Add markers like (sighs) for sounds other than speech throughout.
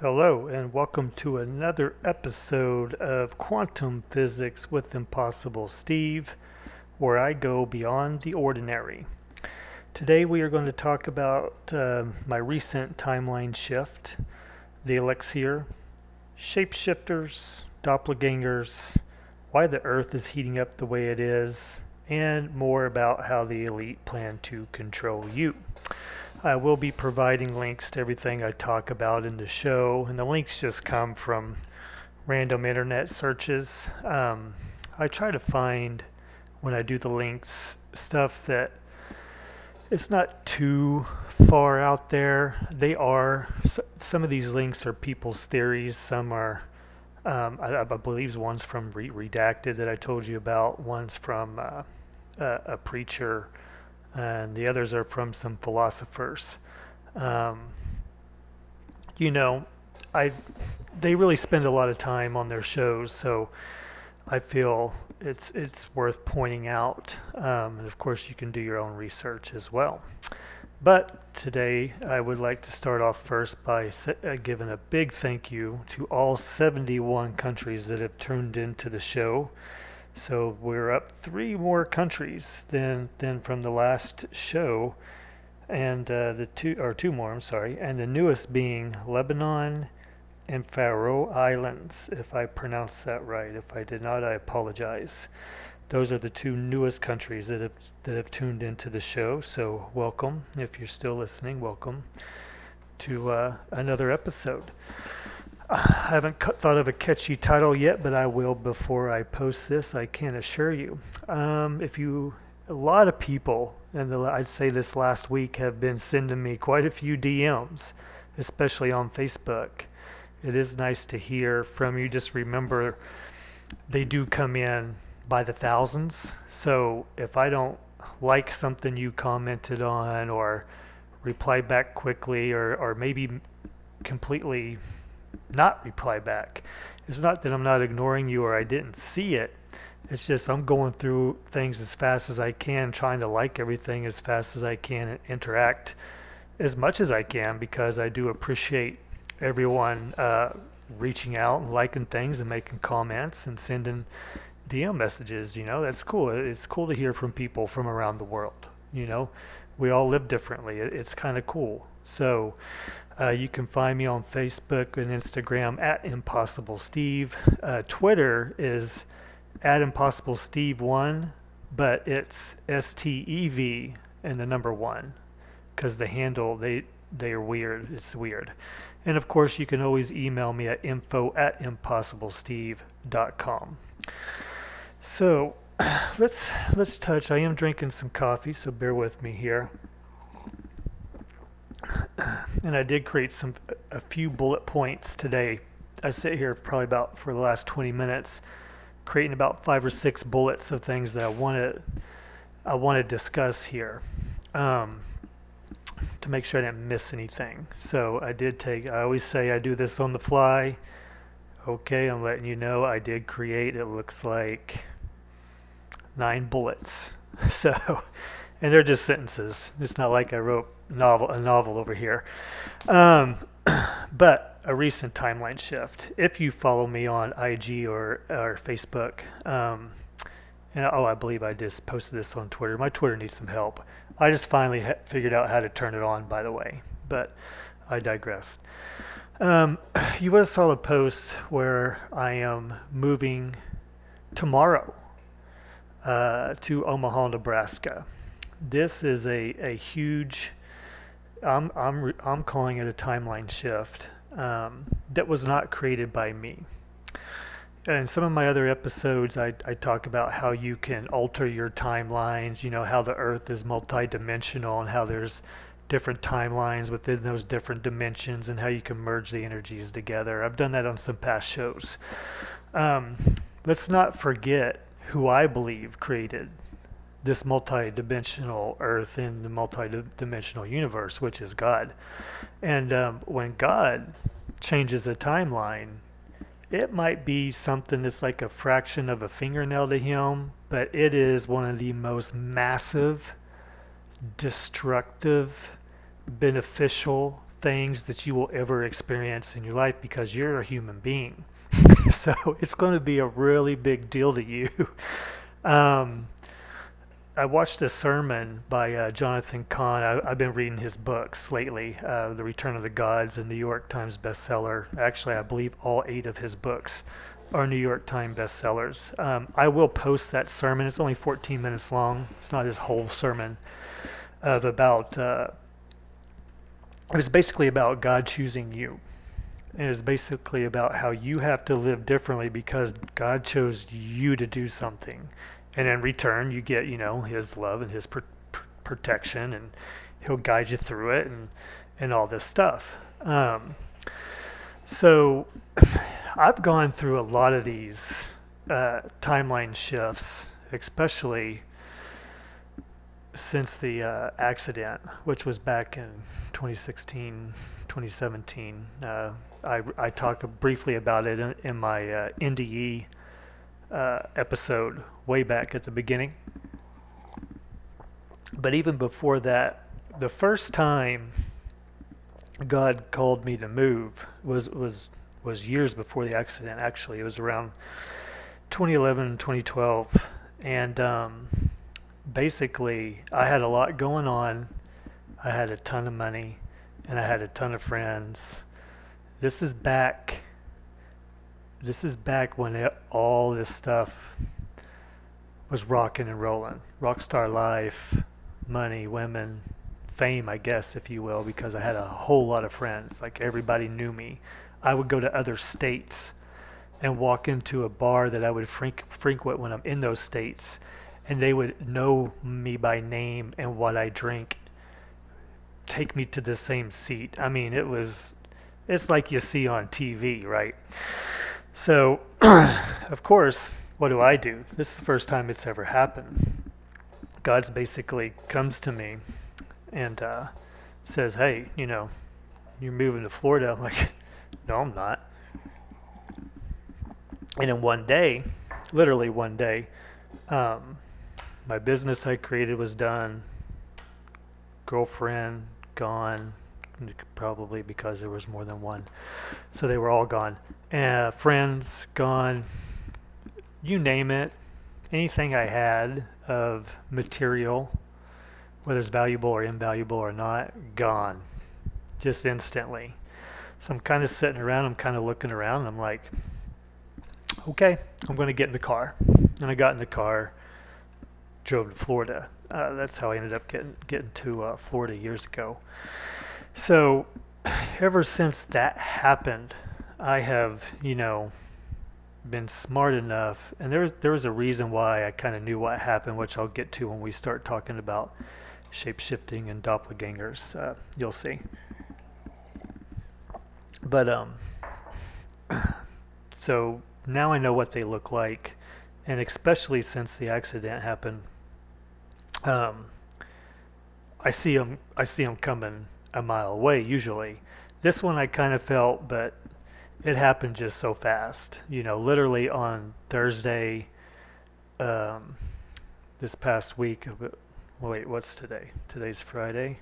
Hello, and welcome to another episode of Quantum Physics with Impossible Steve, where I go beyond the ordinary. Today, we are going to talk about uh, my recent timeline shift, the elixir, shapeshifters, doppelgangers, why the Earth is heating up the way it is, and more about how the elite plan to control you. I will be providing links to everything I talk about in the show, and the links just come from random internet searches. Um, I try to find, when I do the links, stuff that it's not too far out there. They are, some of these links are people's theories, some are. Um, I, I, believe one's from Redacted that I told you about. One's from uh, a, a preacher and the others are from some philosophers. Um, you know, I they really spend a lot of time on their shows, so I feel it's it's worth pointing out. Um, and of course, you can do your own research as well. But today, I would like to start off first by uh, giving a big thank you to all 71 countries that have tuned into the show. So we're up three more countries than than from the last show, and uh, the two or two more. I'm sorry, and the newest being Lebanon and Faroe Islands. If I pronounced that right, if I did not, I apologize. Those are the two newest countries that have that have tuned into the show. So welcome, if you're still listening. Welcome to uh, another episode. I haven't thought of a catchy title yet, but I will before I post this. I can assure you. Um, if you, a lot of people, and I'd say this last week, have been sending me quite a few DMs, especially on Facebook. It is nice to hear from you. Just remember, they do come in by the thousands. So if I don't like something you commented on, or reply back quickly, or or maybe completely not reply back. It's not that I'm not ignoring you or I didn't see it. It's just I'm going through things as fast as I can, trying to like everything as fast as I can and interact as much as I can because I do appreciate everyone uh, reaching out and liking things and making comments and sending DM messages. You know, that's cool. It's cool to hear from people from around the world. You know, we all live differently. It's kind of cool. So, uh, you can find me on Facebook and Instagram at Impossible Steve. Uh, Twitter is at Impossible Steve one, but it's S T E V and the number one, because the handle they they are weird. It's weird. And of course, you can always email me at info at impossiblesteve.com. So (clears throat) let's let's touch. I am drinking some coffee, so bear with me here (coughs) and I did create some a few bullet points today. I sit here probably about for the last 20 minutes, creating about five or six bullets of things that I want to I want to discuss here, um, to make sure I didn't miss anything. So I did take. I always say I do this on the fly. Okay, I'm letting you know I did create. It looks like nine bullets. (laughs) So, and they're just sentences. It's not like I wrote novel a novel over here. Um, (clears throat) but a recent timeline shift. If you follow me on IG or or Facebook, um, and oh, I believe I just posted this on Twitter. My Twitter needs some help. I just finally ha- figured out how to turn it on, by the way. But I digress. Um, (clears throat) you would have saw the post where I am moving tomorrow uh, to Omaha, Nebraska. This is a, a huge I'm I'm I'm calling it a timeline shift um, that was not created by me. In some of my other episodes, I, I talk about how you can alter your timelines. You know how the Earth is multidimensional and how there's different timelines within those different dimensions and how you can merge the energies together. I've done that on some past shows. Um, let's not forget who I believe created this multi-dimensional earth in the multi-dimensional universe which is god and um, when god changes a timeline it might be something that's like a fraction of a fingernail to him but it is one of the most massive destructive beneficial things that you will ever experience in your life because you're a human being. (laughs) so it's going to be a really big deal to you. (laughs) Um, I watched a sermon by uh, Jonathan Cahn. I, have been reading his books lately, uh, The Return of the Gods, a New York Times bestseller. Actually, I believe all eight of his books are New York Times bestsellers. Um, I will post that sermon. It's only 14 minutes long. It's not his whole sermon of about. Uh, it was basically about God choosing you. It is basically about how you have to live differently because God chose you to do something, and in return you get you know His love and His pr- pr- protection, and He'll guide you through it and and all this stuff. Um, so (laughs) I've gone through a lot of these uh, timeline shifts, especially since the uh, accident, which was back in 2016, 2017. Uh, I, I talked briefly about it in, in my uh, NDE uh, episode way back at the beginning. But even before that, the first time God called me to move was was was years before the accident. Actually, it was around 2011, 2012, and um, basically, I had a lot going on. I had a ton of money, and I had a ton of friends. This is back. This is back when it, all this stuff was rocking and rolling. Rockstar life, money, women, fame, I guess, if you will, because I had a whole lot of friends. Like everybody knew me. I would go to other states and walk into a bar that I would frequent when I'm in those states, and they would know me by name and what I drink, take me to the same seat. I mean, it was, it's like you see on TV, right? So, (clears throat) of course, what do I do? This is the first time it's ever happened. God's basically comes to me and uh, says, "Hey, you know, you're moving to Florida." I'm like, (laughs) "No, I'm not." And in one day, literally one day, um, my business I created was done. Girlfriend gone, probably because there was more than one, so they were all gone. Uh, friends gone. You name it, anything I had of material whether it's valuable or invaluable or not, gone just instantly. So I'm kind of sitting around, I'm kind of looking around, and I'm like, okay, I'm going to get in the car. And I got in the car, drove to Florida. Uh, that's how I ended up getting getting to uh, Florida years ago. So ever since that happened, I have, you know, been smart enough, and there there was a reason why I kind of knew what happened, which I'll get to when we start talking about shape-shifting and doppelgangers. Uh, you'll see. But um, (clears throat) so now I know what they look like, and especially since the accident happened, um, I see them. I see them coming a mile away. Usually, this one I kind of felt, but it happened just so fast. You know, literally on Thursday, um, this past week, Wait, what's today? Today's Friday.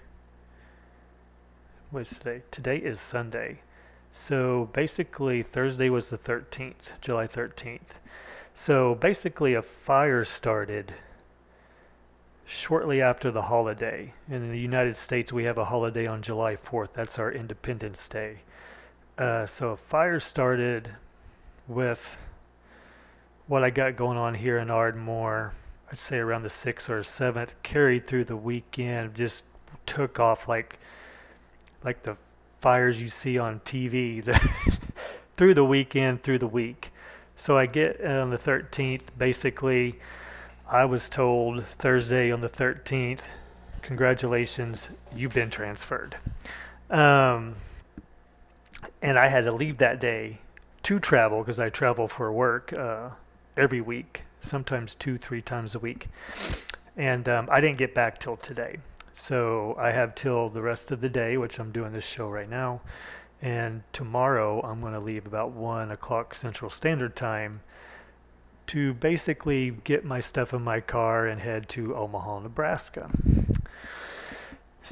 What's today? Today is Sunday. So basically, Thursday was the 13th, July 13th. So basically, a fire started shortly after the holiday. In the United States, we have a holiday on July 4th. That's our Independence Day. Uh, so a fire started with what I got going on here in Ardmore I'd say around the sixth or seventh, carried through the weekend, just took off like like the fires you see on TV (laughs) through the weekend, through the week. So I get on the 13th, basically, I was told Thursday on the 13th, congratulations, you've been transferred. Um, and I had to leave that day to travel because I travel for work uh, every week sometimes two, three times a week. And um, I didn't get back till today. So I have till the rest of the day, which I'm doing this show right now. And tomorrow I'm going to leave about 1 o'clock Central Standard Time to basically get my stuff in my car and head to Omaha, Nebraska.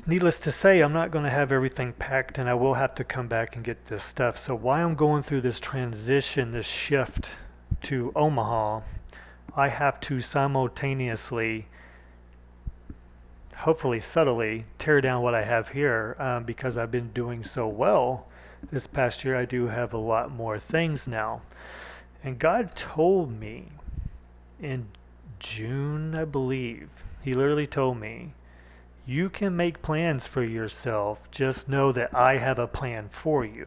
needless to say, I'm not going to have everything packed and I will have to come back and get this stuff. So, while I'm going through this transition, this shift to Omaha, I have to simultaneously, hopefully subtly, tear down what I have here um, because I've been doing so well this past year. I do have a lot more things now. And God told me in June, I believe, He literally told me, You can make plans for yourself, just know that I have a plan for you.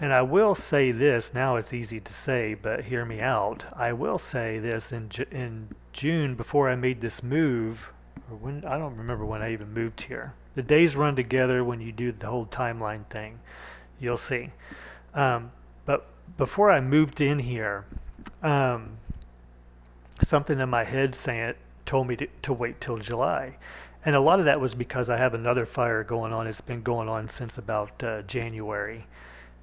And I will say this, now it's easy to say, but hear me out. I will say this in, in June before I made this move, or when I don't remember when I even moved here. The days run together when you do the whole timeline thing. You'll see. Um, but before I moved in here, um, something in my head saying told me to, to wait till July. And a lot of that was because I have another fire going on. It's been going on since about uh, January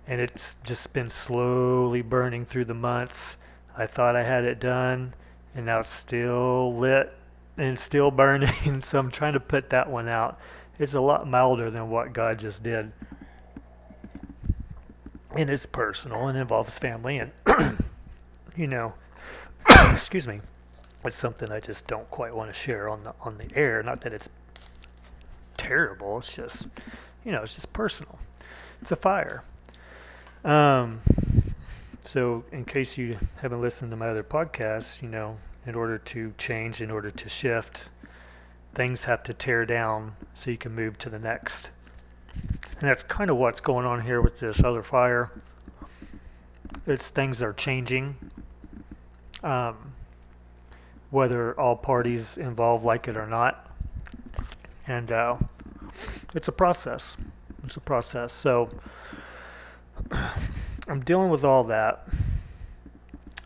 and it's just been slowly burning through the months. I thought I had it done, and now it's still lit and still (laughs) burning. so I'm trying to put that one out. It's a lot milder than what God just did. And it's personal and involves family, and (clears throat) you know, (coughs) excuse me, it's something I just don't quite want to share on the on the air. Not that it's terrible. It's just, you know, it's just personal. It's a fire. Um, so, in case you haven't listened to my other podcasts, you know, in order to change, in order to shift, things have to tear down so you can move to the next. And that's kind of what's going on here with this other fire. It's things are changing. Um, whether all parties involved like it or not. And uh, it's a process. It's a process. So, (clears throat) I'm dealing with all that.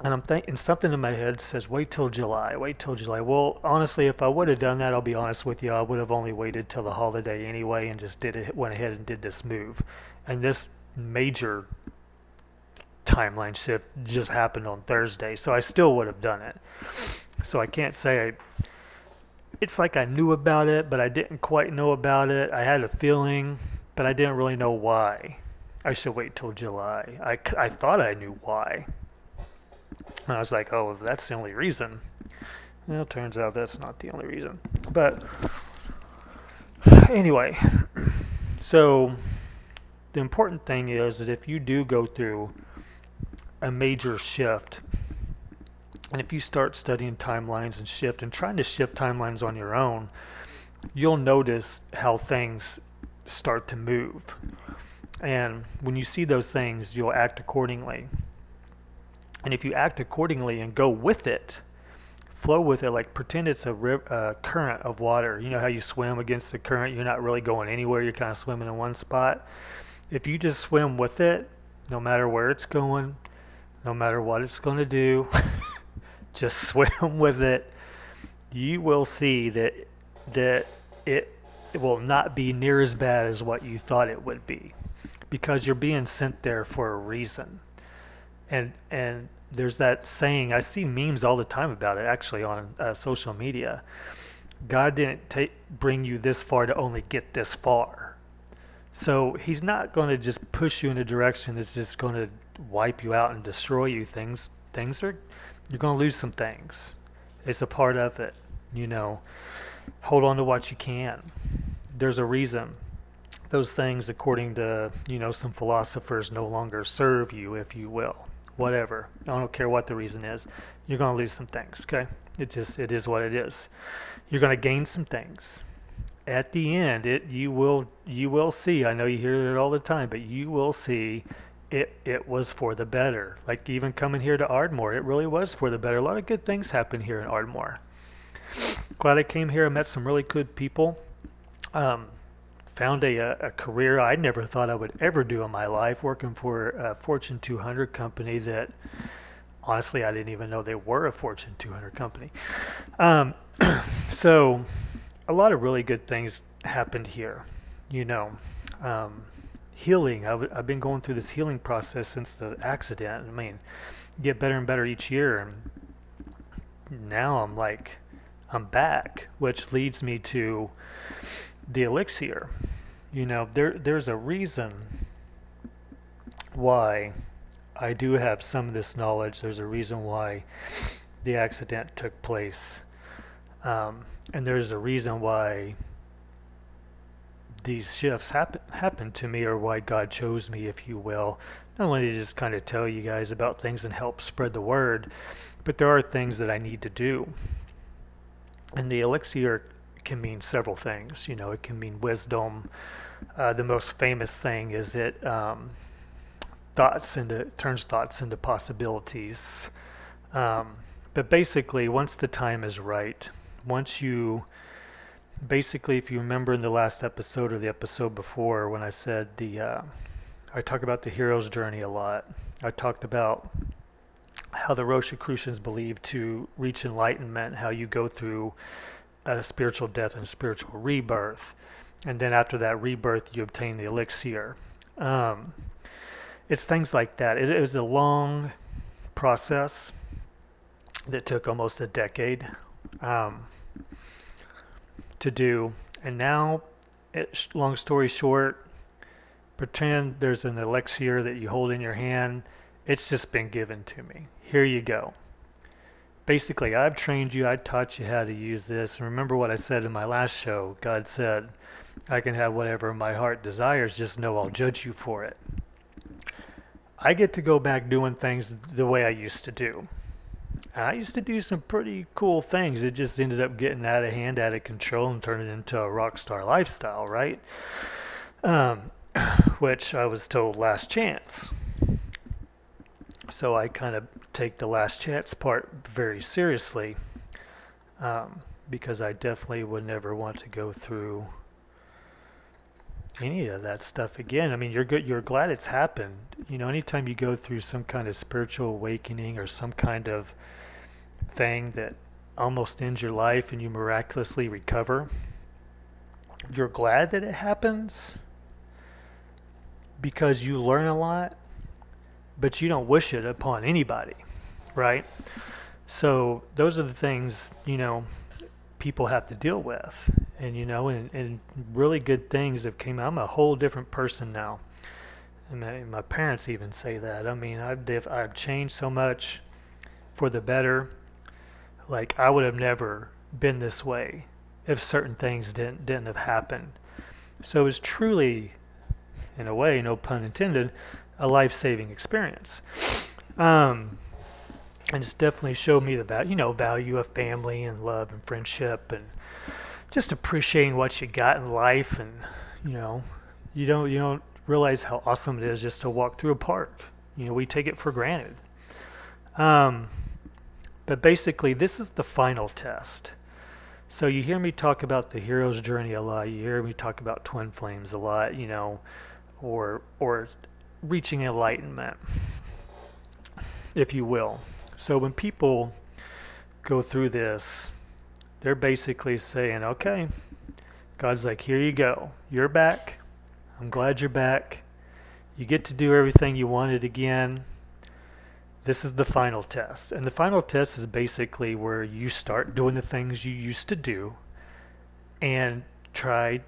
And I'm thinking something in my head says, wait till July, wait till July. Well, honestly, if I would have done that, I'll be honest with you, I would have only waited till the holiday anyway and just did it, went ahead and did this move. And this major timeline shift just happened on Thursday, so I still would have done it. So I can't say I, it's like I knew about it, but I didn't quite know about it. I had a feeling, but I didn't really know why. I should wait till July. I, I thought I knew why. And I was like, oh, that's the only reason. Well, it turns out that's not the only reason. But anyway, (clears throat) so the important thing is that if you do go through a major shift, and if you start studying timelines and shift and trying to shift timelines on your own, you'll notice how things start to move. And when you see those things, you'll act accordingly. And if you act accordingly and go with it, flow with it, like pretend it's a uh, current of water. You know how you swim against the current, you're not really going anywhere, you're kind of swimming in one spot. If you just swim with it, no matter where it's going, no matter what it's going to do, (laughs) just (laughs) swim with it, you will see that that it, it will not be near as bad as what you thought it would be because you're being sent there for a reason. And and there's that saying I see memes all the time about it actually on uh, social media. God didn't take bring you this far to only get this far. So he's not going to just push you in a direction that's just going to wipe you out and destroy you. Things things are you're going to lose some things. It's a part of it, you know. Hold on to what you can. There's a reason those things, according to you know some philosophers, no longer serve you, if you will. Whatever. I don't care what the reason is. You're going to lose some things. Okay. It just it is what it is. You're going to gain some things. At the end, it you will you will see. I know you hear it all the time, but you will see it it was for the better. Like even coming here to Ardmore, it really was for the better. A lot of good things happened here in Ardmore. Glad I came here. I met some really good people. Um, found a, a career I never thought I would ever do in my life, working for a Fortune 200 company that honestly I didn't even know they were a Fortune 200 company. Um, (clears throat) so a lot of really good things happened here, you know. Um, healing, I've been going through this healing process since the accident. I mean, get better and better each year. And now I'm like, I'm back, which leads me to the elixir. You know, there there's a reason why I do have some of this knowledge. There's a reason why the accident took place. Um, and there's a reason why these shifts happen happen to me or why God chose me, if you will. Not only to just kind of tell you guys about things and help spread the word, but there are things that I need to do. And the elixir can mean several things. You know, it can mean wisdom. Uh, the most famous thing is it um, thoughts into turns thoughts into possibilities. Um, but basically, once the time is right, once you basically, if you remember in the last episode or the episode before, when I said the, uh, I talk about the hero's journey a lot. I talked about how the Rosicrucians believe to reach enlightenment, how you go through a spiritual death and spiritual rebirth, and then after that rebirth, you obtain the elixir. Um, it's things like that. It, it was a long process that took almost a decade. Um, to do. And now, it, long story short, pretend there's an elixir that you hold in your hand. It's just been given to me. Here you go. Basically, I've trained you, I taught you how to use this. And remember what I said in my last show God said, I can have whatever my heart desires, just know I'll judge you for it. I get to go back doing things the way I used to do. I used to do some pretty cool things. It just ended up getting out of hand, out of control, and turning into a rock star lifestyle, right? Um, (clears throat) which I was told last chance. So I kind of take the last chance part very seriously um, because I definitely would never want to go through any of that stuff again. I mean, you're good. You're glad it's happened. You know, anytime you go through some kind of spiritual awakening or some kind of thing that almost ends your life and you miraculously recover, you're glad that it happens because you learn a lot, but you don't wish it upon anybody, right? So those are the things, you know, people have to deal with. And, you know, and, and really good things have came out. I'm a whole different person now. And my, my parents even say that. I mean, I've, I've changed so much for the better like I would have never been this way if certain things didn't didn't have happened. So it was truly, in a way, no pun intended, a life-saving experience. Um, and it's definitely showed me the value, you know, value of family and love and friendship and just appreciating what you got in life. And you know, you don't you don't realize how awesome it is just to walk through a park. You know, we take it for granted. Um, but basically, this is the final test. So you hear me talk about the hero's journey a lot. You hear me talk about twin flames a lot, you know, or or reaching enlightenment, if you will. So when people go through this, they're basically saying, "Okay, God's like, here you go. You're back. I'm glad you're back. You get to do everything you wanted again this is the final test. And the final test is basically where you start doing the things you used to do and try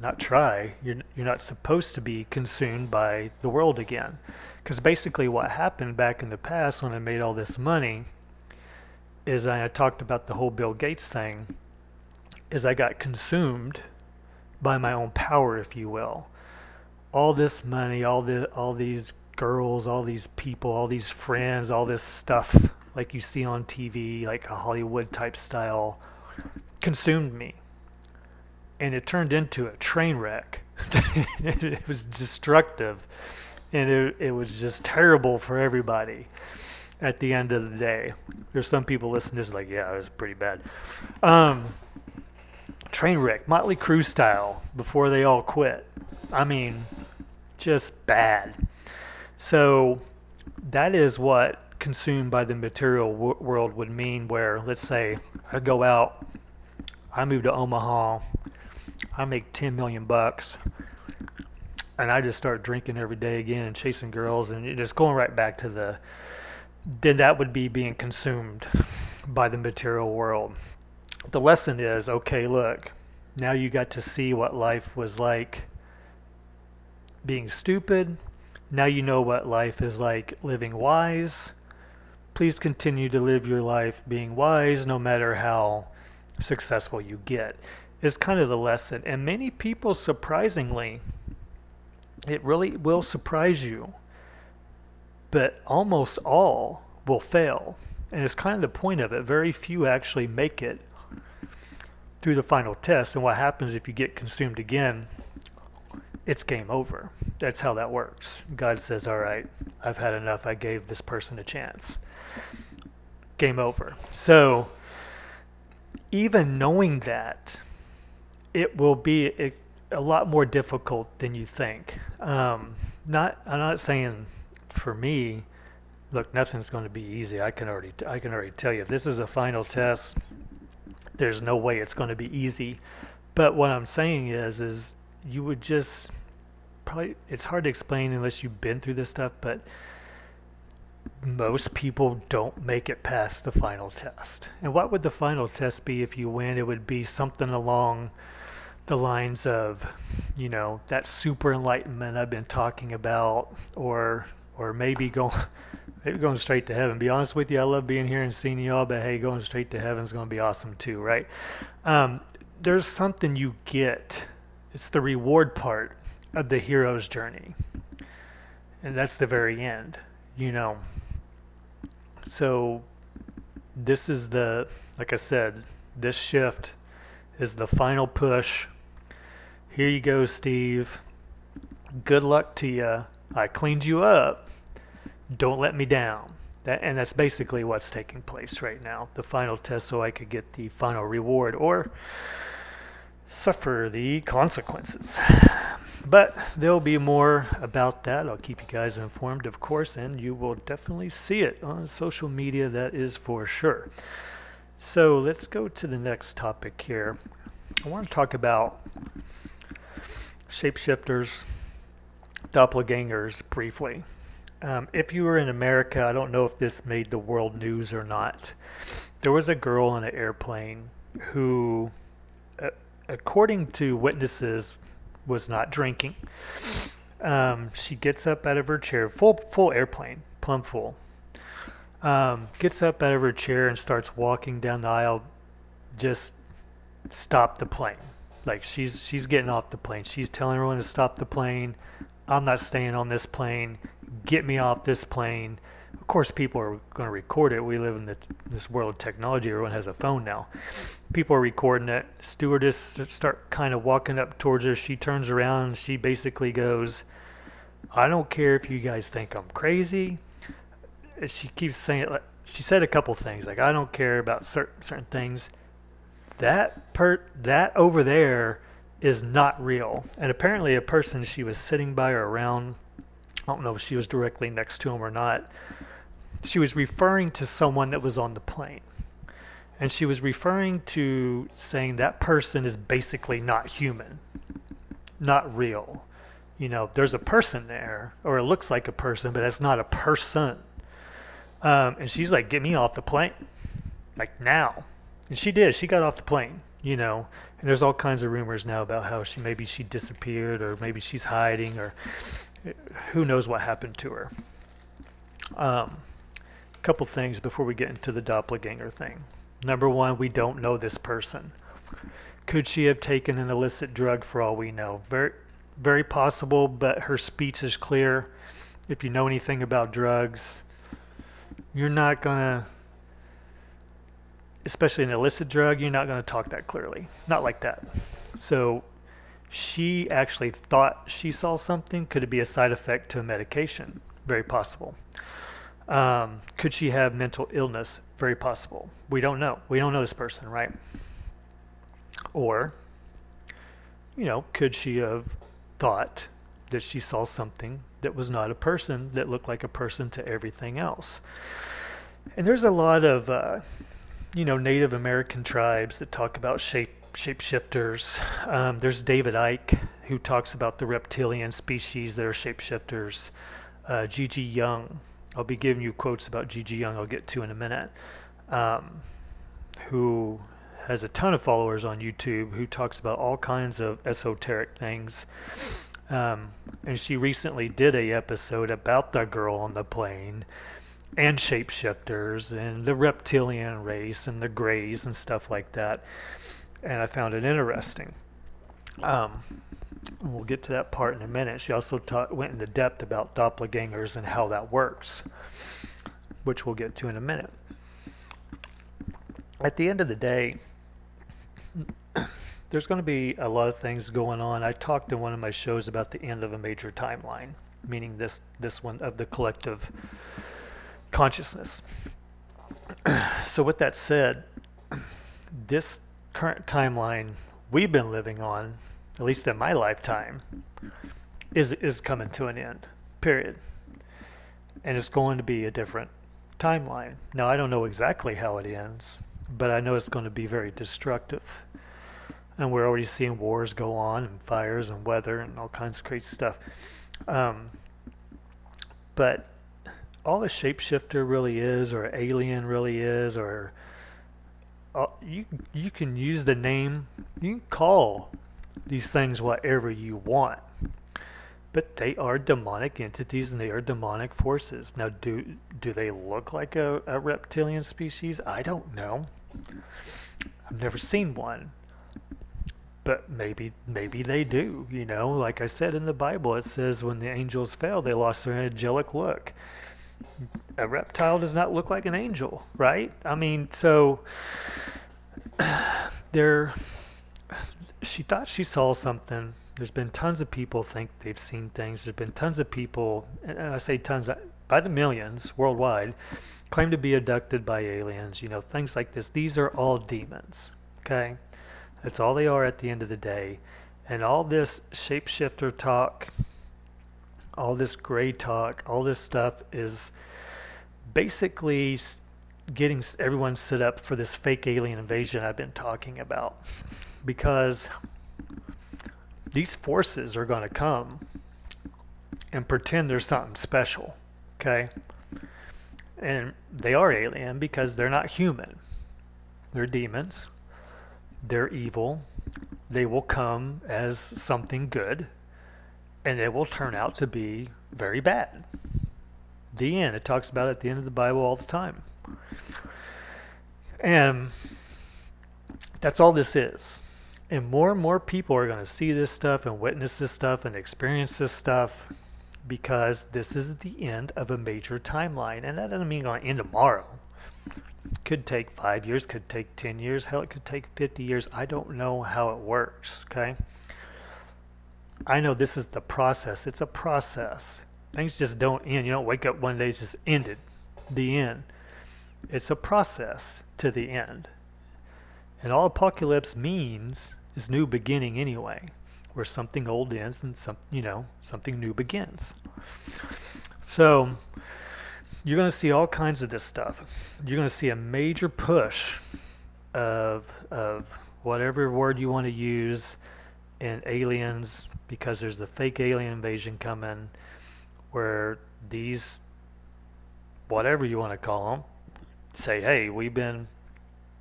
not try you're you're not supposed to be consumed by the world again because basically what happened back in the past when I made all this money is I talked about the whole Bill Gates thing is I got consumed by my own power if you will all this money all the all these girls, all these people, all these friends, all this stuff like you see on TV, like a Hollywood type style, consumed me. And it turned into a train wreck. (laughs) it was destructive. And it, it was just terrible for everybody at the end of the day. There's some people listening to like, yeah, it was pretty bad. Um, train wreck, Motley Crue style, before they all quit. I mean, just bad. So that is what consumed by the material w- world would mean. Where let's say I go out, I move to Omaha, I make ten million bucks, and I just start drinking every day again and chasing girls, and just going right back to the. Then that would be being consumed by the material world. The lesson is okay. Look, Now you got to see what life was like being stupid. Now you know what life is like living wise. Please continue to live your life being wise no matter how successful you get, is kind of the lesson. And many people, surprisingly, it really will surprise you, but almost all will fail. And it's kind of the point of it. Very few actually make it through the final test. And what happens if you get consumed again? It's game over. That's how that works. God says, All right, I've had enough. I gave this person a chance. Game over. So, even knowing that, it will be a, lot more difficult than you think. Um, not, I'm not saying for me, look, nothing's going to be easy. I can already, I can already tell you, if this is a final test, there's no way it's going to be easy. But what I'm saying is, is you would just probably, it's hard to explain unless you've been through this stuff, but most people don't make it past the final test. And what would the final test be if you win? It would be something along the lines of, you know, that super enlightenment I've been talking about, or or maybe going (laughs) maybe going straight to heaven. Be honest with you, I love being here and seeing y'all, but hey, going straight to heaven is going to be awesome too, right? Um, there's something you get. It's the reward part of the hero's journey, and that's the very end. You know, so this is the, like I said, this shift is the final push. Here you go, Steve. Good luck to you. I cleaned you up. Don't let me down. That, and that's basically what's taking place right now. The final test, so I could get the final reward or suffer the consequences. But there'll be more about that. I'll keep you guys informed, of course, and you will definitely see it on social media, that is for sure. So let's go to the next topic here. I want to talk about shapeshifters, doppelgangers briefly. Um, if you were in America, I don't know if this made the world news or not. There was a girl on an airplane who, uh, according to witnesses, was not drinking. Um, she gets up out of her chair, full full airplane, plumb full. Um, gets up out of her chair and starts walking down the aisle. Just stop the plane. Like she's she's getting off the plane. She's telling everyone to stop the plane. I'm not staying on this plane. Get me off this plane. Of course, people are going to record it. We live in the, this world of technology. Everyone has a phone now. People are recording it. Stewardess start kind of walking up towards her. She turns around and she basically goes, "I don't care if you guys think I'm crazy." She keeps saying it. She said a couple things like, "I don't care about certain certain things." That per that over there is not real. And apparently, a person she was sitting by or around I don't know if she was directly next to him or not, she was referring to someone that was on the plane. And she was referring to saying that person is basically not human, not real. You know, there's a person there, or it looks like a person, but that's not a person. Um, and she's like, get me off the plane, like now. And she did. She got off the plane, you know. And there's all kinds of rumors now about how she maybe she disappeared, or maybe she's hiding, or who knows what happened to her. Um, couple things before we get into the doppelganger thing. Number one, we don't know this person. Could she have taken an illicit drug for all we know? Very, very possible, but her speech is clear. If you know anything about drugs, you're not going to, especially an illicit drug, you're not going to talk that clearly. Not like that. So she actually thought she saw something. Could it be a side effect to a medication? Very possible. Um, could she have mental illness? Very possible. We don't know. We don't know this person, right? Or, you know, could she have thought that she saw something that was not a person that looked like a person to everything else? And there's a lot of, uh, you know, Native American tribes that talk about shape shapeshifters. Um, there's David Icke who talks about the reptilian species that are shapeshifters. Uh, GiGi Young I'll be giving you quotes about GiGi Young, I'll get to in a minute, um, who has a ton of followers on YouTube who talks about all kinds of esoteric things. Um, and she recently did a episode about the girl on the plane and shapeshifters and the reptilian race and the greys and stuff like that. And I found it interesting. Um, we'll get to that part in a minute. She also went into depth about doppelgangers and how that works, which we'll get to in a minute. At the end of the day, (coughs) there's going to be a lot of things going on. I talked in one of my shows about the end of a major timeline, meaning this this one of the collective consciousness. (clears throat) so with that said, this current timeline we've been living on, at least in my lifetime, is is coming to an end. Period. And it's going to be a different timeline. Now I don't know exactly how it ends, but I know it's going to be very destructive and we're already seeing wars go on and fires and weather and all kinds of crazy stuff. Um, but all a shapeshifter really is, or alien really is, or uh, you you can use the name, you can call these things whatever you want, but they are demonic entities and they are demonic forces. Now, do do they look like a, a reptilian species? I don't know. I've never seen one but maybe maybe they do you know like i said in the bible it says when the angels fell they lost their angelic look a reptile does not look like an angel right? I mean so (sighs) there she thought she saw something. There's been tons of people think they've seen things. There's been tons of people and i say tons uh, by the millions worldwide claim to be abducted by aliens you know things like this. These are all demons okay? That's all they are at the end of the day. And all this shapeshifter talk, all this gray talk, all this stuff is basically getting everyone set up for this fake alien invasion I've been talking about. Because these forces are going to come and pretend there's something special, okay? And they are alien because they're not human. They're demons they're evil. They will come as something good, and it will turn out to be very bad. The end. It talks about it at the end of the Bible all the time. And that's all this is. And more and more people are going to see this stuff and witness this stuff and experience this stuff because this is the end of a major timeline. And that doesn't mean going to end tomorrow could take five years, could take 10 years, hell, it could take 50 years. I don't know how it works, okay? I know this is the process. It's a process. Things just don't end. You don't wake up one day, it's just ended. The end. It's a process to the end. And all apocalypse means is new beginning anyway, where something old ends and some, you know, something new begins. So, you're going to see all kinds of this stuff. You're going to see a major push of of whatever word you want to use in aliens because there's the fake alien invasion coming where these whatever you want to call them say hey we've been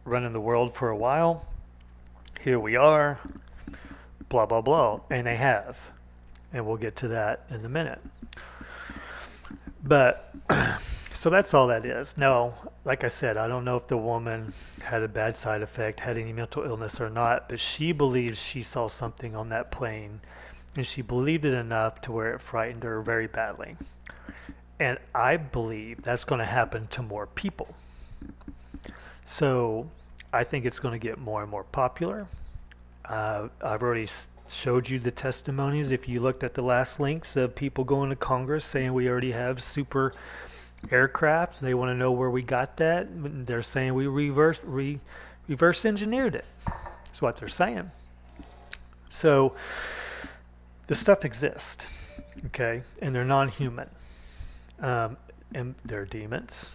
running the world for a while. Here we are. Blah blah blah. And they have. And we'll get to that in a minute. But (clears throat) so that's all that is. No, like I said, I don't know if the woman had a bad side effect, had any mental illness or not, but she believes she saw something on that plane and she believed it enough to where it frightened her very badly. And I believe that's going to happen to more people. So I think it's going to get more and more popular. Uh, I've already showed you the testimonies. If you looked at the last links of people going to Congress saying we already have super aircraft. They want to know where we got that. They're saying we reverse re, reverse engineered it. That's what they're saying. So the stuff exists, okay, and they're non-human, um, and they're demons,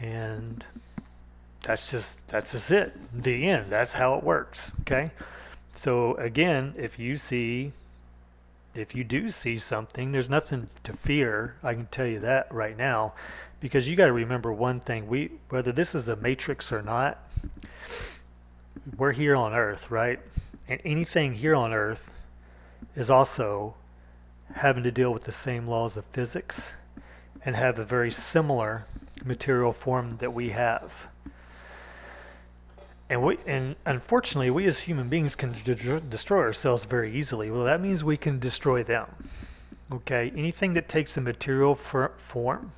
and that's just that's just it. The end. That's how it works. Okay. So again, if you see if you do see something, there's nothing to fear. I can tell you that right now, because you got to remember one thing: we whether this is a matrix or not, we're here on Earth, right? And anything here on Earth is also having to deal with the same laws of physics and have a very similar material form that we have. And we and unfortunately, we as human beings can de- destroy ourselves very easily. Well, that means we can destroy them. Okay, anything that takes a material for, form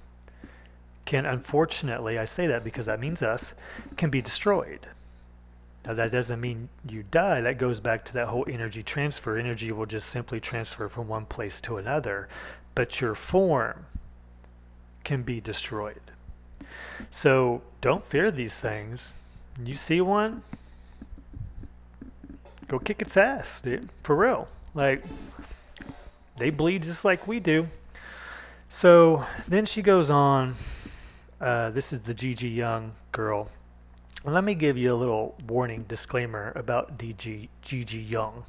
can unfortunately, I say that because that means us, can be destroyed. Now, that doesn't mean you die. That goes back to that whole energy transfer. Energy will just simply transfer from one place to another, but your form can be destroyed. So don't fear these things. You see one, go kick its ass, dude. For real. Like, they bleed just like we do. So then she goes on. Uh, this is the GiGi Young girl let me give you a little warning disclaimer about DG GiGi Young.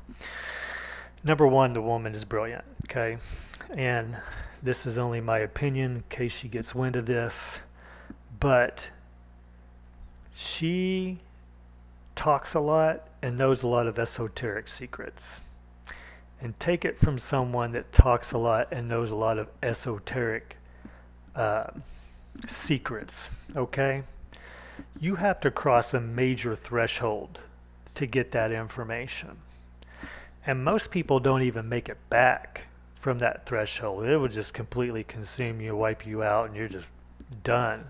Number one, the woman is brilliant, okay? And this is only my opinion in case she gets wind of this, but she talks a lot and knows a lot of esoteric secrets. And take it from someone that talks a lot and knows a lot of esoteric uh, secrets, okay? you have to cross a major threshold to get that information. And most people don't even make it back from that threshold. It would just completely consume you, wipe you out, and you're just done.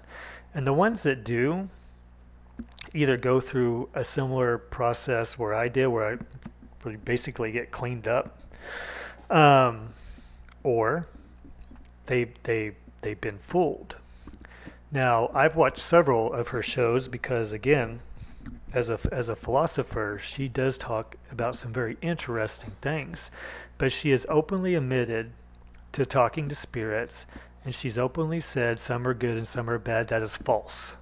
And the ones that do either go through a similar process where I did, where I basically get cleaned up, um, or they they they've been fooled now, I've watched several of her shows because, again, as a, as a philosopher, she does talk about some very interesting things. But she has openly admitted to talking to spirits, and she's openly said some are good and some are bad. That is false.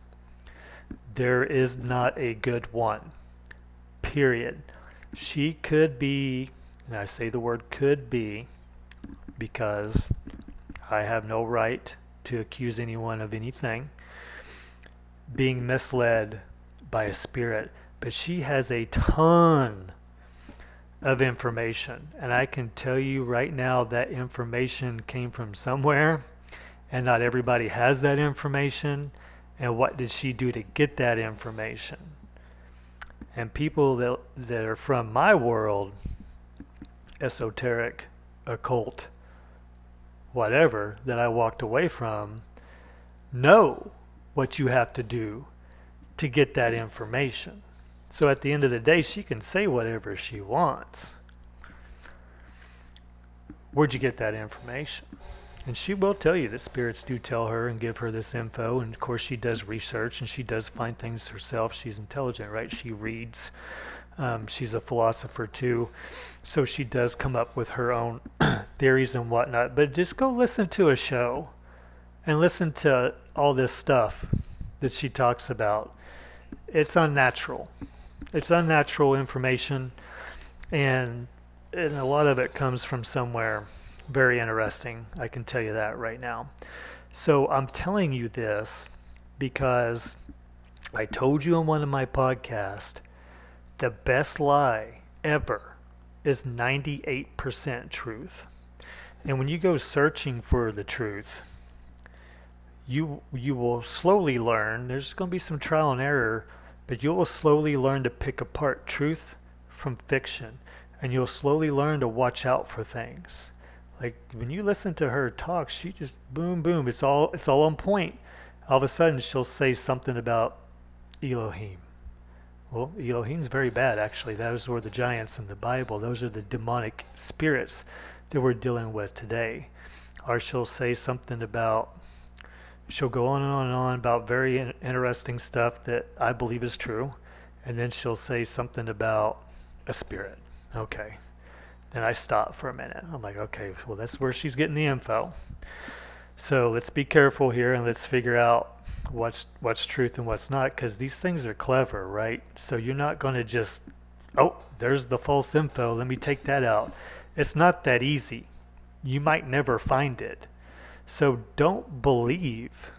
There is not a good one, period. She could be, and I say the word could be because I have no right to accuse anyone of anything, being misled by a spirit. But she has a ton of information. And I can tell you right now that information came from somewhere, and not everybody has that information. And what did she do to get that information? And people that, that are from my world, esoteric, occult, whatever that I walked away from know what you have to do to get that information. So at the end of the day, she can say whatever she wants. Where'd you get that information? And she will tell you that spirits do tell her and give her this info. And of course, she does research and she does find things herself. She's intelligent, right? She reads. Um, she's a philosopher too, so she does come up with her own (clears throat) theories and whatnot. But just go listen to a show and listen to all this stuff that she talks about. It's unnatural. It's unnatural information, and and a lot of it comes from somewhere very interesting. I can tell you that right now. So I'm telling you this because I told you in one of my podcasts the best lie ever is 98% truth. And when you go searching for the truth, you you will slowly learn. There's going to be some trial and error, but you will slowly learn to pick apart truth from fiction, and you'll slowly learn to watch out for things. Like when you listen to her talk, she just boom boom. It's all it's all on point. All of a sudden, she'll say something about Elohim well, Elohim's very bad, actually. Those were the giants in the Bible. Those are the demonic spirits that we're dealing with today. Or she'll say something about, she'll go on and on and on about very in- interesting stuff that I believe is true. And then she'll say something about a spirit. Okay. Then I stop for a minute. I'm like, okay, well, that's where she's getting the info. So let's be careful here and let's figure out what's what's truth and what's not because these things are clever, right? So you're not going to just oh, there's the false info, let me take that out. It's not that easy. You might never find it. So don't believe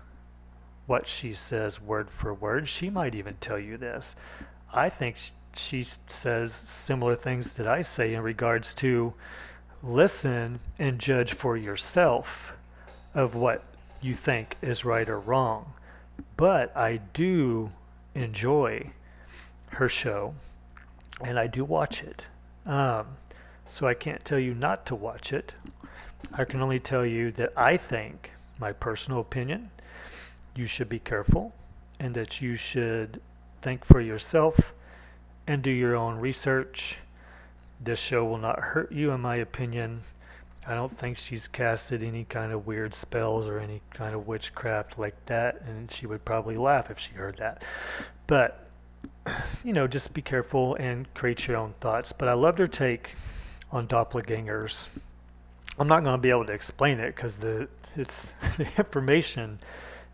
what she says word for word. She might even tell you this. I think she says similar things that I say in regards to listen and judge for yourself of what you think is right or wrong. But I do enjoy her show and I do watch it. Um, so I can't tell you not to watch it. I can only tell you that I think, my personal opinion, you should be careful and that you should think for yourself and do your own research. This show will not hurt you, in my opinion. I don't think she's casted any kind of weird spells or any kind of witchcraft like that, and she would probably laugh if she heard that. But, (clears throat) you know, just be careful and create your own thoughts. But I loved her take on doppelgangers. I'm not going to be able to explain it because the it's (laughs) the information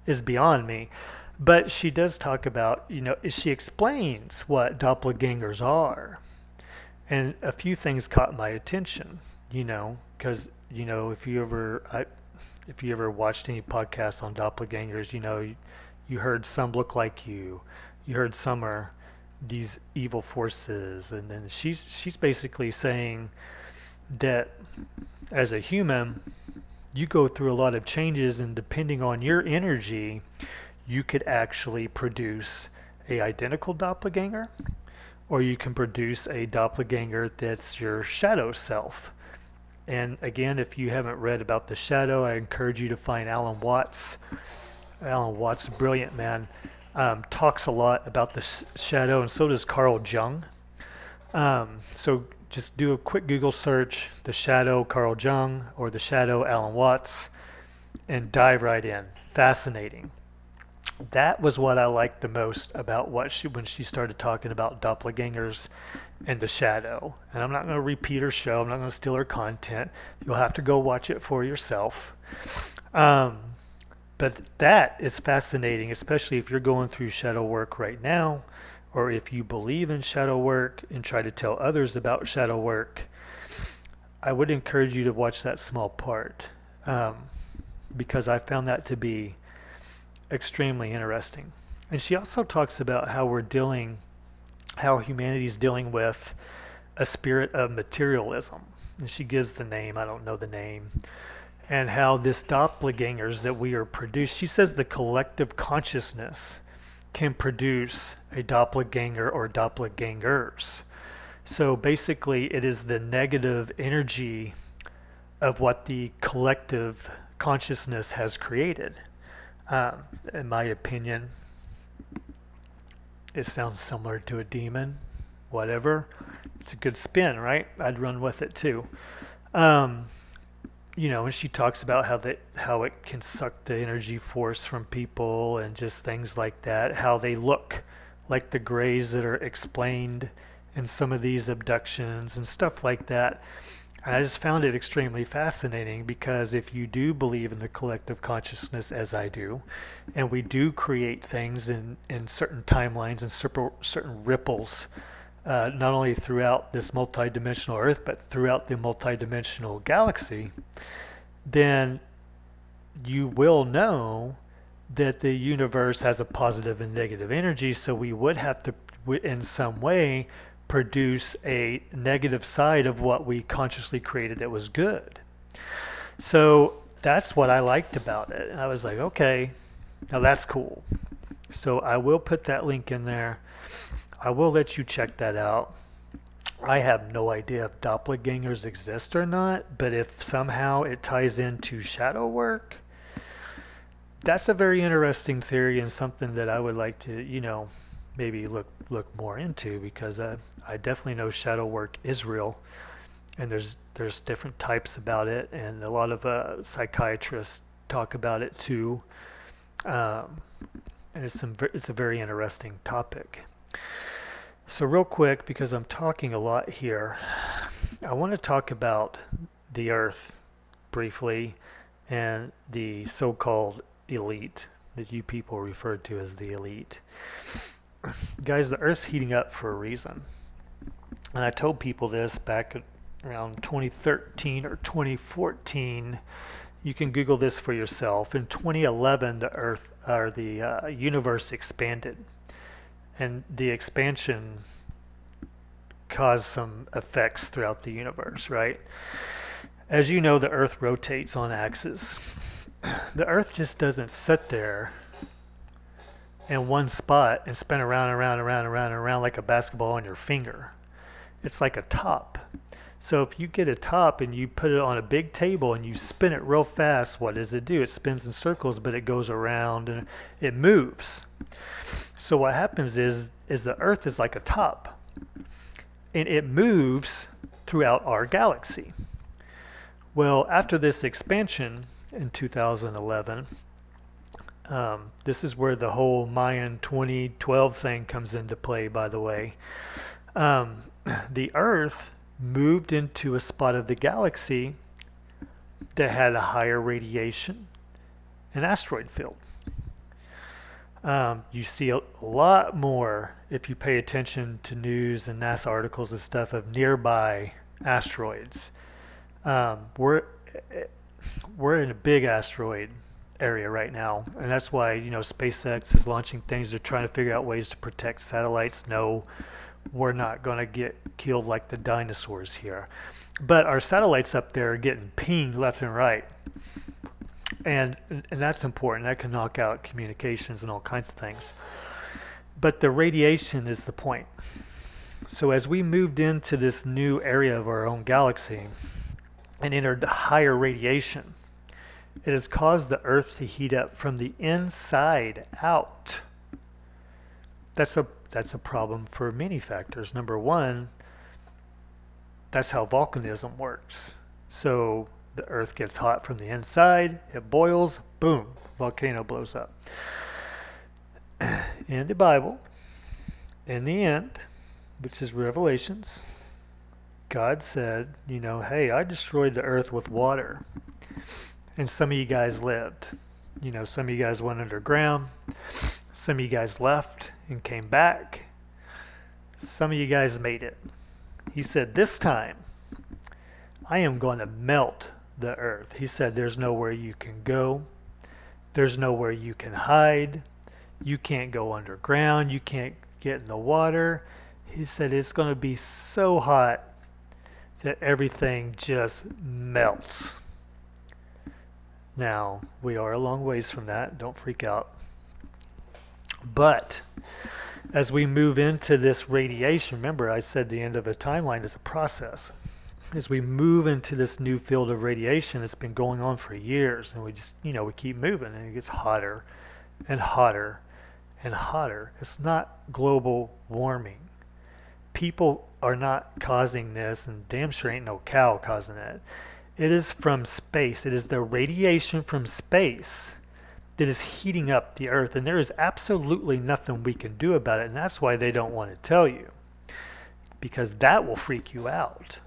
is beyond me. But she does talk about, you know, she explains what doppelgangers are. And a few things caught my attention, you know, because, you know, if you ever, I, if you ever watched any podcasts on doppelgangers, you know, you, you heard some look like you, you heard some are these evil forces, and then she's she's basically saying that as a human, you go through a lot of changes, and depending on your energy, you could actually produce a identical doppelganger or you can produce a doppelganger that's your shadow self. And again, if you haven't read about the shadow, I encourage you to find Alan Watts. Alan Watts, brilliant man, um, talks a lot about the shadow, and so does Carl Jung. Um, so just do a quick Google search, the shadow Carl Jung or the shadow Alan Watts, and dive right in. Fascinating that was what I liked the most about what she when she started talking about doppelgangers and the shadow. And I'm not going to repeat her show. I'm not going to steal her content. You'll have to go watch it for yourself. Um, but that is fascinating, especially if you're going through shadow work right now, or if you believe in shadow work and try to tell others about shadow work. I would encourage you to watch that small part um, because I found that to be extremely interesting. And she also talks about how we're dealing, how humanity is dealing with a spirit of materialism. And she gives the name, I don't know the name, and how this doppelgangers that we are produced, she says the collective consciousness can produce a doppelganger or doppelgangers. So basically, it is the negative energy of what the collective consciousness has created. Um, in my opinion, it sounds similar to a demon. Whatever, it's a good spin, right? I'd run with it too. Um, you know, and she talks about how that how it can suck the energy force from people and just things like that. How they look like the grays that are explained in some of these abductions and stuff like that. And I just found it extremely fascinating because if you do believe in the collective consciousness, as I do, and we do create things in, in certain timelines and certain ripples, uh, not only throughout this multidimensional Earth, but throughout the multidimensional galaxy, then you will know that the universe has a positive and negative energy. So we would have to, in some way, produce a negative side of what we consciously created that was good. So that's what I liked about it. And I was like, okay, now that's cool. So I will put that link in there. I will let you check that out. I have no idea if doppelgangers exist or not, but if somehow it ties into shadow work, that's a very interesting theory and something that I would like to, you know, maybe look look more into because uh, I definitely know shadow work is real, and there's there's different types about it, and a lot of uh, psychiatrists talk about it too. Um, and it's some it's a very interesting topic. So real quick, because I'm talking a lot here, I want to talk about the Earth briefly and the so-called elite that you people refer to as the elite guys, the Earth's heating up for a reason. And I told people this back around 2013 or 2014. You can Google this for yourself. In 2011, the Earth or the uh, universe expanded, and the expansion caused some effects throughout the universe, right? As you know, the Earth rotates on axes. The Earth just doesn't sit there in one spot and spin around and around and around and around and around like a basketball on your finger. It's like a top. So if you get a top and you put it on a big table and you spin it real fast, what does it do? It spins in circles, but it goes around and it moves. So what happens is is the earth is like a top. And it moves throughout our galaxy. Well, after this expansion in 2011, um, this is where the whole Mayan 2012 thing comes into play, by the way. Um, (clears throat) the Earth moved into a spot of the galaxy that had a higher radiation, an asteroid field. Um, you see a lot more if you pay attention to news and NASA articles and stuff of nearby asteroids. Um, we're we're in a big asteroid area right now, and that's why you know SpaceX is launching things. They're trying to figure out ways to protect satellites. No, we're not going to get killed like the dinosaurs here, but our satellites up there are getting pinged left and right, and and that's important. That can knock out communications and all kinds of things. But the radiation is the point. So as we moved into this new area of our own galaxy and entered higher radiation it has caused the earth to heat up from the inside out. That's a that's a problem for many factors. Number one, that's how volcanism works. So the earth gets hot from the inside, it boils, boom, volcano blows up. (clears throat) In the Bible, in the end, which is Revelations, God said, you know, hey, I destroyed the earth with water and some of you guys lived. You know, some of you guys went underground, some of you guys left and came back, some of you guys made it. He said, This time, I am going to melt the earth. He said, There's nowhere you can go, there's nowhere you can hide, you can't go underground, you can't get in the water. He said, It's going to be so hot that everything just melts. Now, we are a long ways from that. Don't freak out. But as we move into this radiation, remember I said the end of a timeline is a process. As we move into this new field of radiation, it's been going on for years, and we just, you know, we keep moving, and it gets hotter and hotter and hotter. It's not global warming. People are not causing this, and damn sure ain't no cow causing it. It is from space. It is the radiation from space that is heating up the earth, and there is absolutely nothing we can do about it. And that's why they don't want to tell you, because that will freak you out.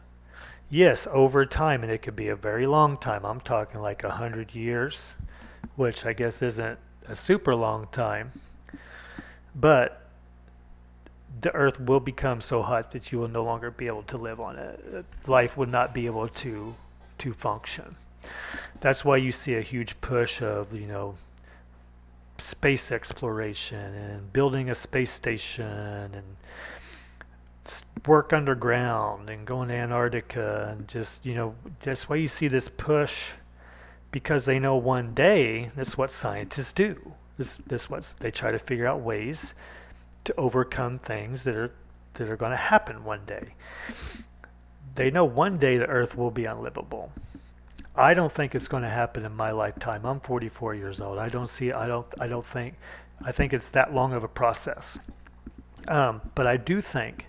Yes, over time, and it could be a very long time. I'm talking like a hundred years, which I guess isn't a super long time. But the earth will become so hot that you will no longer be able to live on it. Life would not be able to to function. That's why you see a huge push of, you know, space exploration and building a space station and work underground and going to Antarctica and just, you know, that's why you see this push because they know one day that's what scientists do. This this what they try to figure out ways to overcome things that are that are going to happen one day they know one day the earth will be unlivable. I don't think it's going to happen in my lifetime. I'm 44 years old. I don't see. I don't. I don't think. I think it's that long of a process. Um, but I do think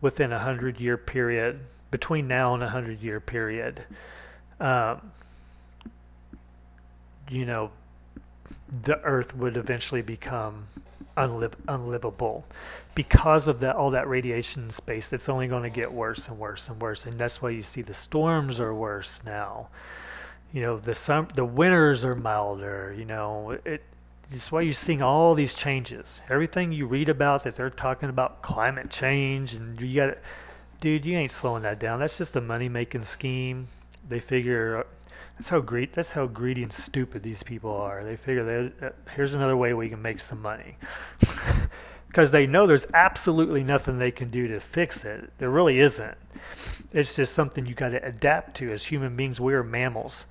within a hundred year period, between now and a hundred year period, um, you know, the Earth would eventually become unliv- unlivable. Because of that all that radiation space it's only going to get worse and worse and worse and that's why you see the storms are worse now. You know the sum the winters are milder you know it it's why you're seeing all these changes. Everything you read about that they're talking about climate change and you got dude you ain't slowing that down. That's just a money making scheme. They figure that's how great. That's how greedy and stupid these people are. They figure that uh, here's another way we can make some money. (laughs) because they know there's absolutely nothing they can do to fix it. There really isn't. It's just something you got to adapt to. As human beings, we are mammals,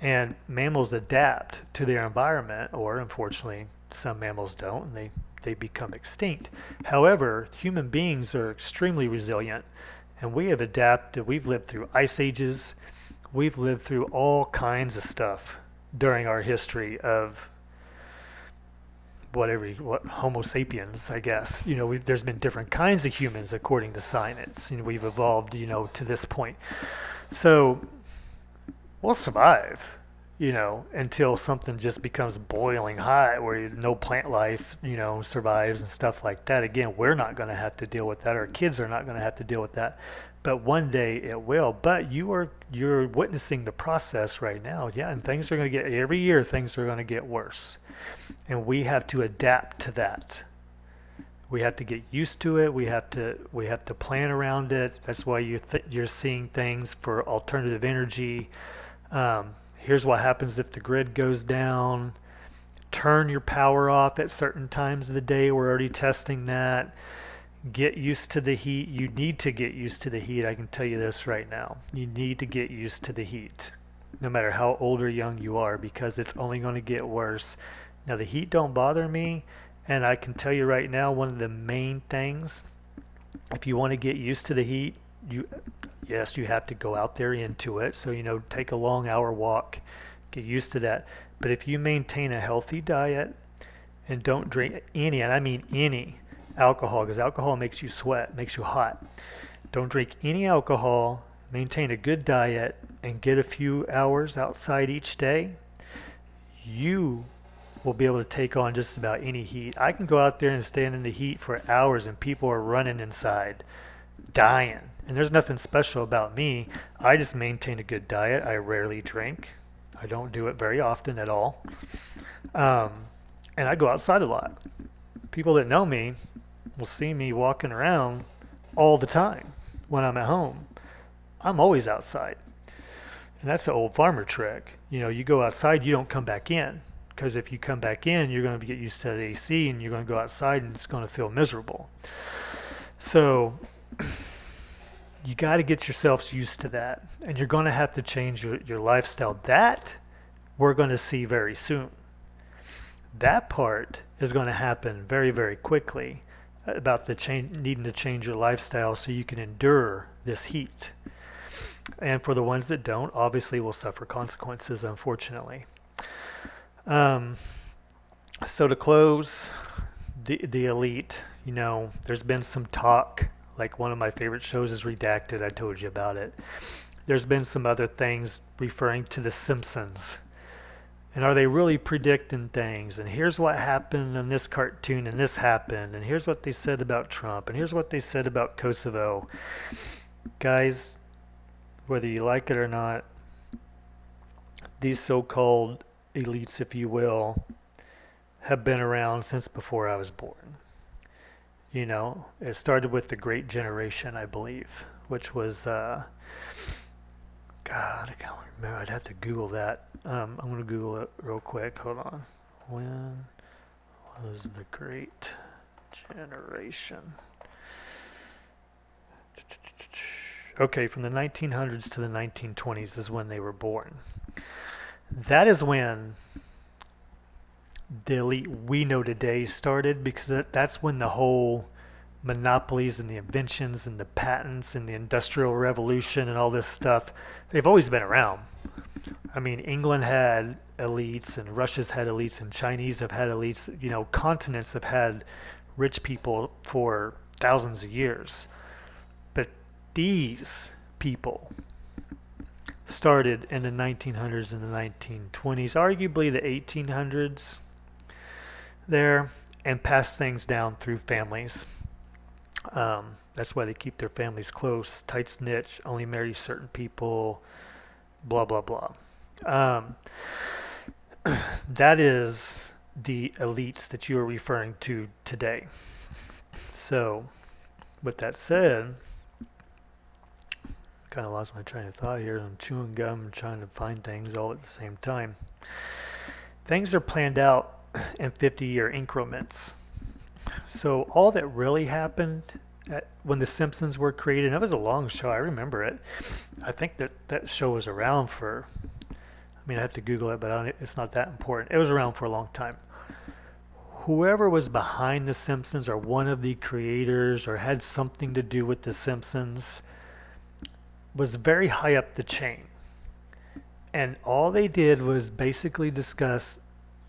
and mammals adapt to their environment, or unfortunately, some mammals don't, and they, they become extinct. However, human beings are extremely resilient, and we have adapted. We've lived through ice ages, we've lived through all kinds of stuff during our history of whatever what Homo sapiens, I guess. You know, there's been different kinds of humans according to science. and we've evolved, you know, to this point. So we'll survive, you know, until something just becomes boiling hot, where no plant life, you know, survives and stuff like that. Again, we're not going to have to deal with that. Our kids are not going to have to deal with that. But one day it will. But you are you're witnessing the process right now. Yeah, and things are going to get every year. Things are going to get worse. And we have to adapt to that. We have to get used to it. We have to we have to plan around it. That's why you th- you're seeing things for alternative energy. Um, here's what happens if the grid goes down. Turn your power off at certain times of the day. We're already testing that get used to the heat you need to get used to the heat i can tell you this right now you need to get used to the heat no matter how old or young you are because it's only going to get worse now the heat don't bother me, and I can tell you right now one of the main things if you want to get used to the heat, you yes, you have to go out there into it. So, you know, take a long hour walk, get used to that. But if you maintain a healthy diet and don't drink any, and I mean any alcohol, because alcohol makes you sweat, makes you hot. Don't drink any alcohol, maintain a good diet, and get a few hours outside each day. You will be able to take on just about any heat. I can go out there and stand in the heat for hours and people are running inside, dying. And there's nothing special about me. I just maintain a good diet. I rarely drink. I don't do it very often at all. Um, and I go outside a lot. People that know me will see me walking around all the time when I'm at home. I'm always outside. And that's the old farmer trick. You know, you go outside, you don't come back in because if you come back in, you're going to get used to the AC and you're going to go outside and it's going to feel miserable. So (clears throat) you got to get yourselves used to that and you're going to have to change your, your lifestyle. That we're going to see very soon. That part is going to happen very, very quickly about the change, needing to change your lifestyle so you can endure this heat. And for the ones that don't, obviously will suffer consequences, unfortunately. Um, so to close, the the elite. You know, there's been some talk. Like one of my favorite shows is Redacted. I told you about it. There's been some other things referring to the Simpsons. And are they really predicting things? And here's what happened in this cartoon, and this happened, and here's what they said about Trump, and here's what they said about Kosovo. Guys, whether you like it or not, these so called elites, if you will, have been around since before I was born. You know, it started with the Great Generation, I believe, which was, uh, God, I can't remember. I'd have to Google that. Um, I'm going to Google it real quick. Hold on. When was the Great Generation? Okay, from the 1900s to the 1920s is when they were born that is when the elite we know today started because that's when the whole monopolies and the inventions and the patents and the industrial revolution and all this stuff they've always been around. I mean england had elites and russia's had elites and chinese have had elites. You know continents have had rich people for thousands of years. But these people started in the 1900s and the 1920s, arguably the 1800s there, and passed things down through families. Um, that's why they keep their families close, tight knit, only marry certain people, blah, blah, blah. Um, (clears throat) that is the elites that you are referring to today. So, with that said, kind of lost my train of thought here. I'm chewing gum and trying to find things all at the same time. Things are planned out in 50 year increments. So all that really happened at, when The Simpsons were created, and it was a long show. I remember it. I think that that show was around for. I mean, I have to Google it, but it's not that important. It was around for a long time. Whoever was behind The Simpsons, or one of the creators, or had something to do with The Simpsons, was very high up the chain. And all they did was basically discuss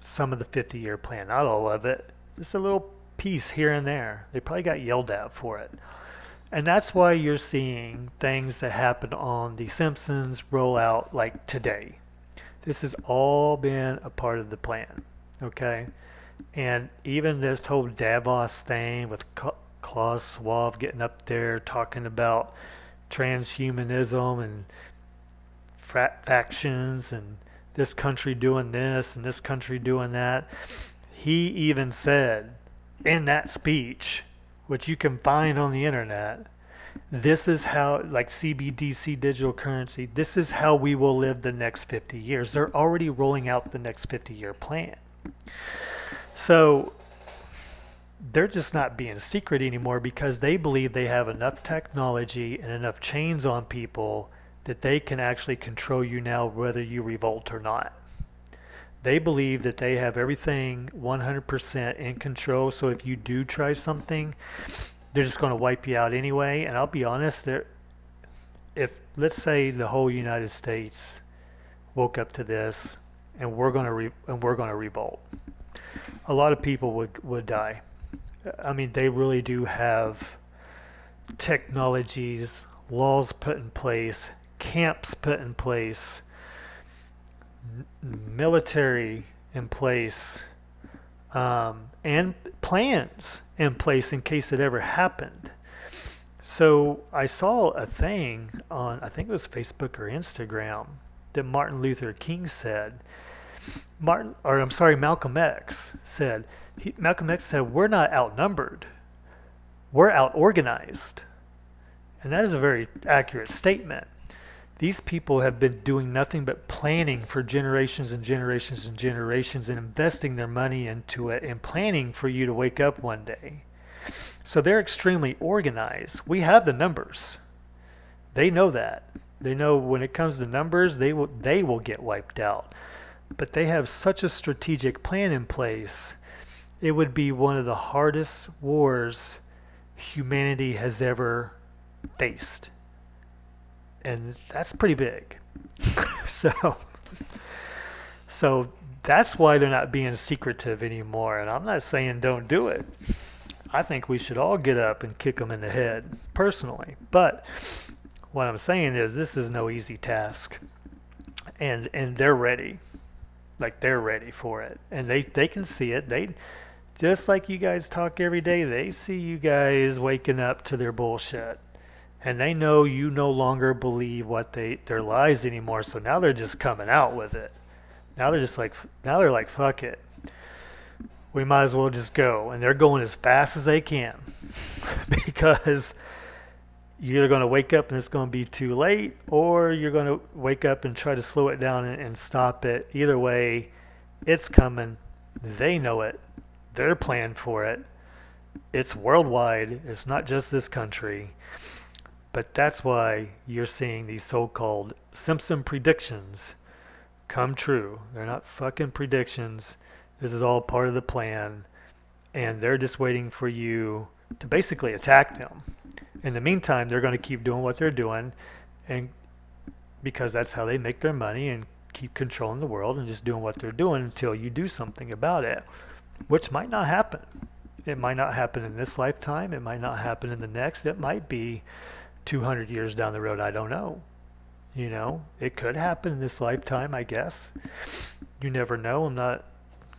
some of the 50 year plan, not all of it, just a little piece here and there. They probably got yelled at for it. And that's why you're seeing things that happen on The Simpsons roll out like today. This has all been a part of the plan, okay? And even this whole Davos thing with Klaus Schwab getting up there talking about transhumanism and factions and this country doing this and this country doing that. He even said in that speech, which you can find on the internet, this is how, like CBDC digital currency, this is how we will live the next 50 years. They're already rolling out the next 50 year plan. So they're just not being secret anymore because they believe they have enough technology and enough chains on people that they can actually control you now whether you revolt or not. They believe that they have everything 100% in control. So if you do try something, they're just going to wipe you out anyway. And I'll be honest, there, if let's say the whole United States woke up to this and we're going to re- and we're going to revolt, a lot of people would would die. I mean, they really do have technologies, laws put in place, camps put in place, military in place, um, and plans in place in case it ever happened. So I saw a thing on, I think it was Facebook or Instagram, that Martin Luther King said. Martin, or I'm sorry, Malcolm X said. He, Malcolm X said, "We're not outnumbered. We're out organized," and that is a very accurate statement. These people have been doing nothing but planning for generations and generations and generations and investing their money into it and planning for you to wake up one day. So they're extremely organized. We have the numbers. They know that. They know when it comes to numbers, they will they will get wiped out. But they have such a strategic plan in place. It would be one of the hardest wars humanity has ever faced and that's pretty big. (laughs) so, so that's why they're not being secretive anymore. And I'm not saying don't do it. I think we should all get up and kick them in the head, personally. But what I'm saying is this is no easy task, and and they're ready, like they're ready for it, and they they can see it. They just like you guys talk every day. They see you guys waking up to their bullshit and they know you no longer believe what they their lies anymore. So now they're just coming out with it. Now they're just like now they're like fuck it. We might as well just go. And they're going as fast as they can. (laughs) Because you're going to wake up and it's going to be too late or you're going to wake up and try to slow it down and, and stop it. Either way it's coming. They know it. They're planned for it. It's worldwide. It's not just this country but that's why you're seeing these so called Simpson predictions come true. They're not fucking predictions. This is all part of the plan. And they're just waiting for you to basically attack them. In the meantime, they're going to keep doing what they're doing. And because that's how they make their money and keep controlling the world and just doing what they're doing until you do something about it, which might not happen. It might not happen in this lifetime. It might not happen in the next. It might be 200 years down the road, I don't know. You know, it could happen in this lifetime, I guess. You never know. I'm not,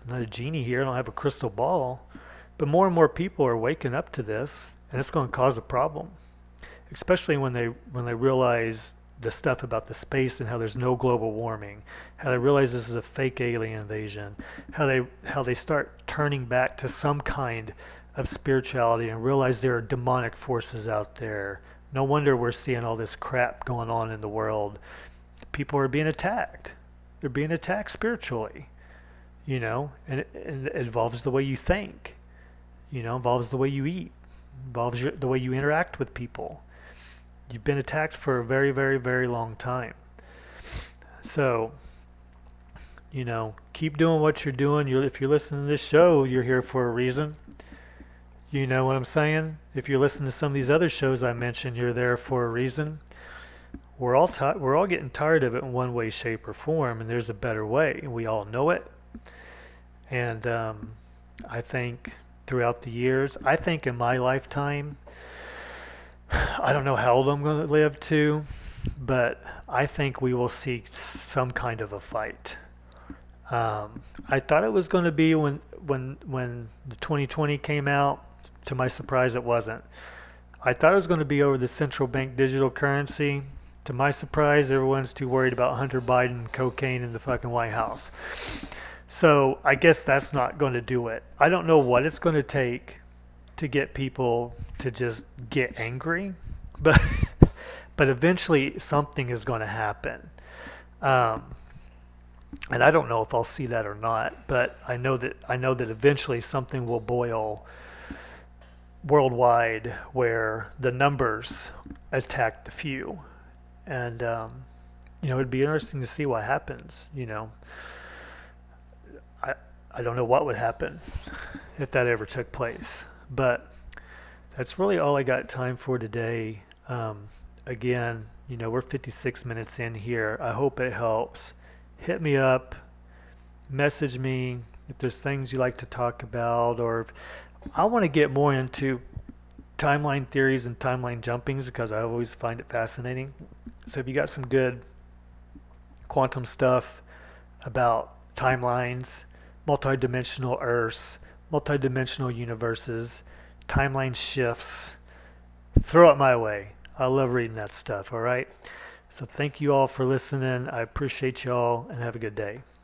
I'm not a genie here. I don't have a crystal ball. But more and more people are waking up to this, and it's going to cause a problem, especially when they when they realize the stuff about the space and how there's no global warming, how they realize this is a fake alien invasion, how they how they start turning back to some kind of spirituality and realize there are demonic forces out there no wonder we're seeing all this crap going on in the world. People are being attacked. They're being attacked spiritually, you know, and it, and it involves the way you think. You know, involves the way you eat, involves your, the way you interact with people. You've been attacked for a very, very, very long time. So, you know, keep doing what you're doing. You're, if you're listening to this show, you're here for a reason. You know what I'm saying? If you're listening to some of these other shows I mentioned, you're there for a reason. We're all ti- we're all getting tired of it in one way, shape, or form, and there's a better way, we all know it. And um, I think throughout the years, I think in my lifetime, (sighs) I don't know how old I'm going to live to, but I think we will see some kind of a fight. Um, I thought it was going to be when when when the 2020 came out. To my surprise, it wasn't. I thought it was going to be over the central bank digital currency. To my surprise, everyone's too worried about Hunter Biden cocaine in the fucking White House. So I guess that's not going to do it. I don't know what it's going to take to get people to just get angry, (laughs) but but eventually something is going to happen. Um, and I don't know if I'll see that or not, but I know that I know that eventually something will boil worldwide where the numbers attack the few, and um, you know it'd be interesting to see what happens. You know, I I don't know what would happen if that ever took place, but that's really all I got time for today. Um, again, you know we're 56 minutes in here. I hope it helps hit me up, message me if there's things you like to talk about, or I want to get more into timeline theories and timeline jumpings because I always find it fascinating. So if you got some good quantum stuff about timelines, multidimensional Earths, multidimensional universes, timeline shifts, throw it my way. I love reading that stuff, all right? So thank you all for listening. I appreciate y'all and have a good day.